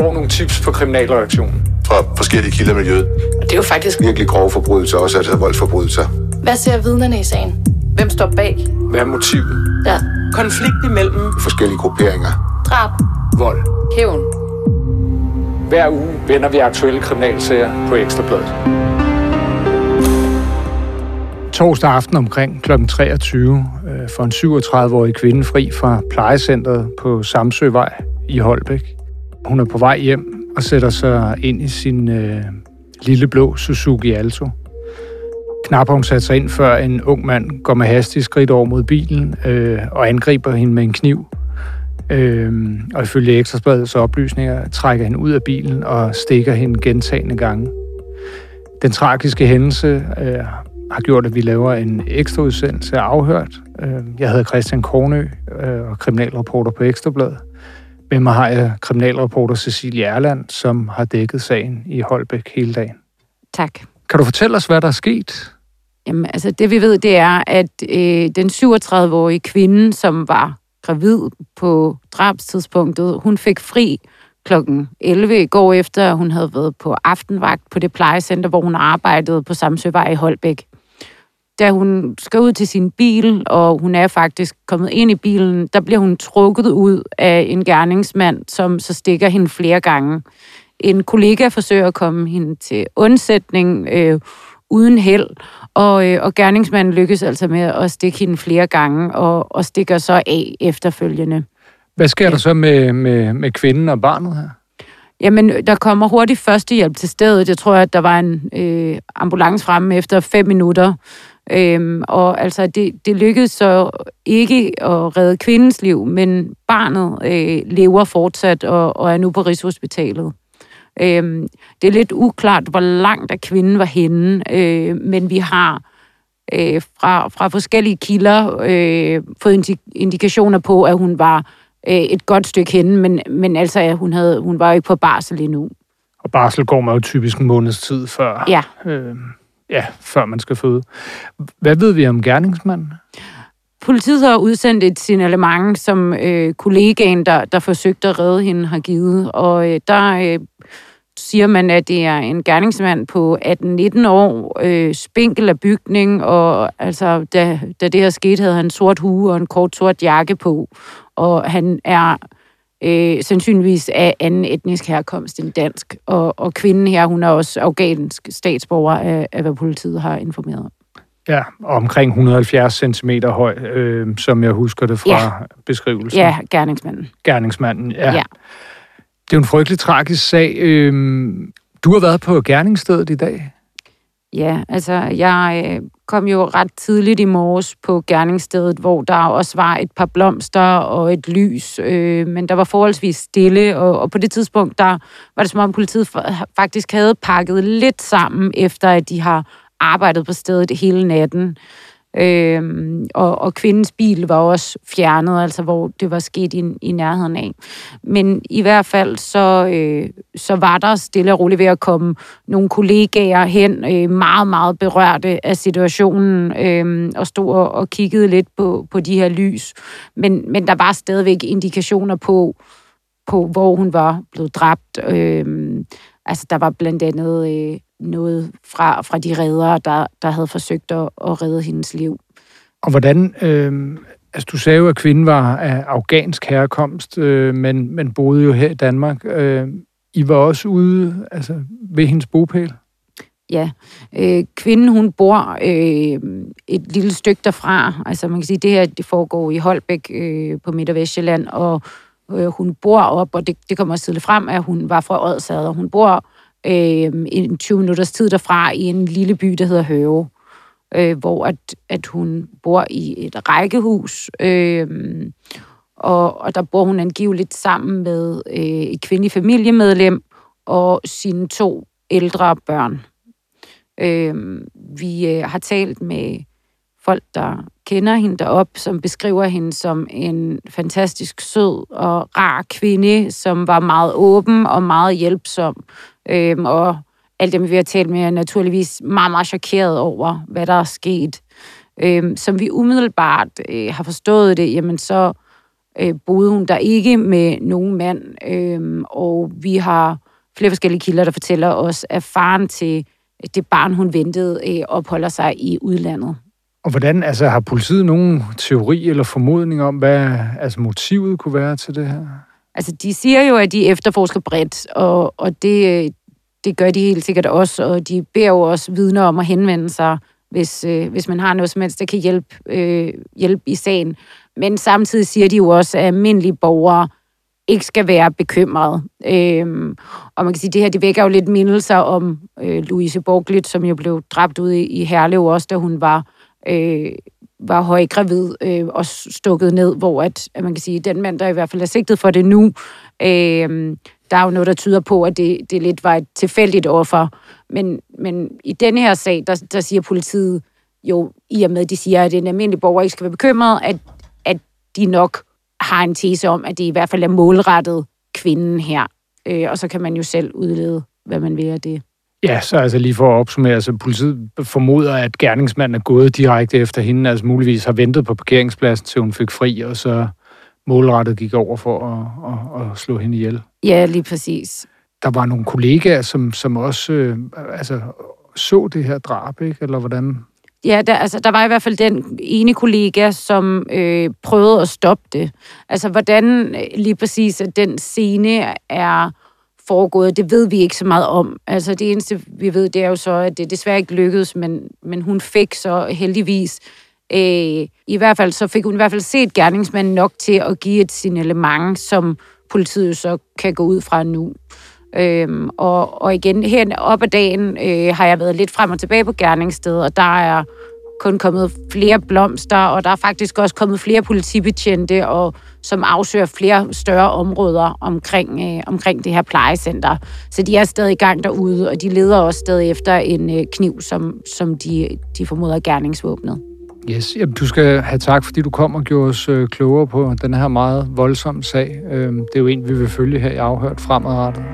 får nogle tips på kriminalreaktionen. Fra forskellige kilder i miljøet. Og det er jo faktisk Virkelig grove forbrydelser, også altså voldsforbrydelser. Hvad ser vidnerne i sagen? Hvem står bag? Hvad er motivet? Ja. Konflikt imellem Forskellige grupperinger. Drab. Vold. Hævn. Hver uge vender vi aktuelle kriminalsager på Ekstrabladet. Torsdag aften omkring kl. 23 øh, får en 37-årig kvinde fri fra plejecentret på Samsøvej i Holbæk. Hun er på vej hjem og sætter sig ind i sin øh, lille blå Suzuki Alto. Knap har hun sat sig ind, før en ung mand går med hastig skridt over mod bilen øh, og angriber hende med en kniv. Øh, og ifølge Ekstrabladets oplysninger trækker han ud af bilen og stikker hende gentagende gange. Den tragiske hændelse øh, har gjort, at vi laver en ekstra udsendelse af Afhørt. Øh, jeg hedder Christian Kornø øh, og kriminalreporter på Ekstrabladet. Med mig har jeg kriminalreporter Cecilie Erland, som har dækket sagen i Holbæk hele dagen. Tak. Kan du fortælle os, hvad der er sket? Jamen, altså det vi ved, det er, at øh, den 37-årige kvinde, som var gravid på drabstidspunktet, hun fik fri klokken 11 i går efter, at hun havde været på aftenvagt på det plejecenter, hvor hun arbejdede på Samsøvej i Holbæk. Da hun skal ud til sin bil, og hun er faktisk kommet ind i bilen, der bliver hun trukket ud af en gerningsmand, som så stikker hende flere gange. En kollega forsøger at komme hende til undsætning øh, uden held, og, øh, og gerningsmanden lykkes altså med at stikke hende flere gange, og, og stikker så af efterfølgende. Hvad sker der så med, med, med kvinden og barnet her? Jamen, der kommer hurtigt førstehjælp til stedet. Jeg tror, at der var en øh, ambulance fremme efter fem minutter. Øhm, og altså, det, det lykkedes så ikke at redde kvindens liv, men barnet øh, lever fortsat og, og er nu på Rigshospitalet. Øhm, det er lidt uklart, hvor langt at kvinden var henne, øh, men vi har øh, fra, fra forskellige kilder øh, fået indi- indikationer på, at hun var øh, et godt stykke henne, men, men altså, at hun, havde, hun var jo ikke på barsel endnu. Og barsel går man jo typisk en måneds tid før, Ja. øh, ja, før man skal føde. Hvad ved vi om gerningsmanden? Politiet har udsendt et signalement, som øh, kollegaen, der, der forsøgte at redde hende, har givet. Og øh, der øh, siger man, at det er en gerningsmand på 18-19 år, øh, spinkel af bygning, og altså, da, da det her skete, havde han en sort hue og en kort sort jakke på. Og han er øh, sandsynligvis af anden etnisk herkomst end dansk. Og, og kvinden her, hun er også afghansk statsborger, af, af hvad politiet har informeret om. Ja, omkring 170 cm høj, øh, som jeg husker det fra Ja. beskrivelsen. Ja, gerningsmanden. Gerningsmanden, ja. Ja. Det er jo en frygtelig tragisk sag. Øh, du har været på gerningsstedet i dag. Ja, altså jeg øh, kom jo ret tidligt i morges på gerningsstedet, hvor der også var et par blomster og et lys, øh, men der var forholdsvis stille, og, og på det tidspunkt, der var det som om politiet faktisk havde pakket lidt sammen, efter at de har arbejdet på stedet hele natten. Øhm, og, og kvindens bil var også fjernet, altså hvor det var sket i, i nærheden af. Men i hvert fald så, øh, så var der stille og roligt ved at komme nogle kollegaer hen, øh, meget, meget berørte af situationen, øh, og stod og, og kiggede lidt på, på de her lys. Men, men der var stadigvæk indikationer på, på hvor hun var blevet dræbt. Øh, altså der var blandt andet øh, noget fra, fra de reddere, der, der havde forsøgt at, at redde hendes liv. Og hvordan, øh, altså du sagde jo, at kvinden var af afghansk herkomst, øh, men, men boede jo her i Danmark. Øh, I var også ude altså, ved hendes bopæl? Ja, øh, kvinden hun bor øh, et lille stykke derfra. Altså man kan sige, det her det foregår i Holbæk øh, på Midt- og Vestjylland, og øh, hun bor op, og det, det kommer også tidligt frem, at hun var fra Odsad, og hun bor øh, en 20 minutters tid derfra i en lille by, der hedder Høve, øh, hvor at, at hun bor i et rækkehus, øh, og, og der bor hun angiveligt sammen med øh, et kvindelig familiemedlem og sine to ældre børn. Øh, vi øh, har talt med folk, der kender hende derop, som beskriver hende som en fantastisk sød og rar kvinde, som var meget åben og meget hjælpsom. Øhm, og alt dem, vi har talt med, er naturligvis meget, meget chokeret over, hvad der er sket. Øhm, som vi umiddelbart øh, har forstået det, jamen så øh, boede hun der ikke med nogen mand, Øhm, og vi har flere forskellige kilder, der fortæller os, at faren til øh, det barn, hun ventede, øh, opholder sig i udlandet. Og hvordan, altså har politiet nogen teori eller formodning om, hvad altså, motivet kunne være til det her? Altså, de siger jo, at de efterforsker bredt, og, og det, det gør de helt sikkert også, og de beder jo også vidner om at henvende sig, hvis, øh, hvis man har noget som helst, der kan hjælpe, øh, hjælpe i sagen. Men samtidig siger de jo også, at almindelige borgere ikke skal være bekymrede. Øhm, og man kan sige, at det her det vækker jo lidt mindelser om øh, Louise Borglit, som jo blev dræbt ude i, Herlev også, da hun var, øh, var højgravid øh, og stukket ned, hvor at, at man kan sige, den mand, der i hvert fald er sigtet for det nu, øh, der er jo noget, der tyder på, at det, det lidt var et tilfældigt offer. Men, men i denne her sag, der, der siger politiet jo, i og med, at de siger, at en almindelig borger ikke skal være bekymret, at, at de nok har en tese om, at det i hvert fald er målrettet kvinden her. Øh, og så kan man jo selv udlede, hvad man vil af det. Ja, så altså lige for at opsummere, altså politiet formoder, at gerningsmanden er gået direkte efter hende, altså muligvis har ventet på parkeringspladsen, til hun fik fri, og så målrettet gik over for at, at, at slå hende ihjel. Ja, lige præcis. Der var nogle kollegaer, som, som også øh, altså, så det her drab, ikke? Eller hvordan? Ja, der, altså, der var i hvert fald den ene kollega, som øh, prøvede at stoppe det. Altså, hvordan øh, lige præcis at den scene er foregået, det ved vi ikke så meget om. Altså, det eneste, vi ved, det er jo så, at det desværre ikke lykkedes, men, men hun fik så heldigvis Øh, I hvert fald så fik hun i hvert fald set gerningsmanden nok til at give et signalement, som politiet så kan gå ud fra nu. Øhm, og, og igen, her op ad dagen øh, har jeg været lidt frem og tilbage på gerningsstedet, og der er kun kommet flere blomster, og der er faktisk også kommet flere politibetjente, og, som afsøger flere større områder omkring, øh, omkring det her plejecenter. Så de er stadig i gang derude, og de leder også stadig efter en øh, kniv, som, som de, de formoder er gerningsvåbnet. Yes, jamen, du skal have tak, fordi du kom og gjorde os øh, klogere på den her meget voldsomme sag. Øh, det er jo en, vi vil følge her i Afhørt fremadrettet.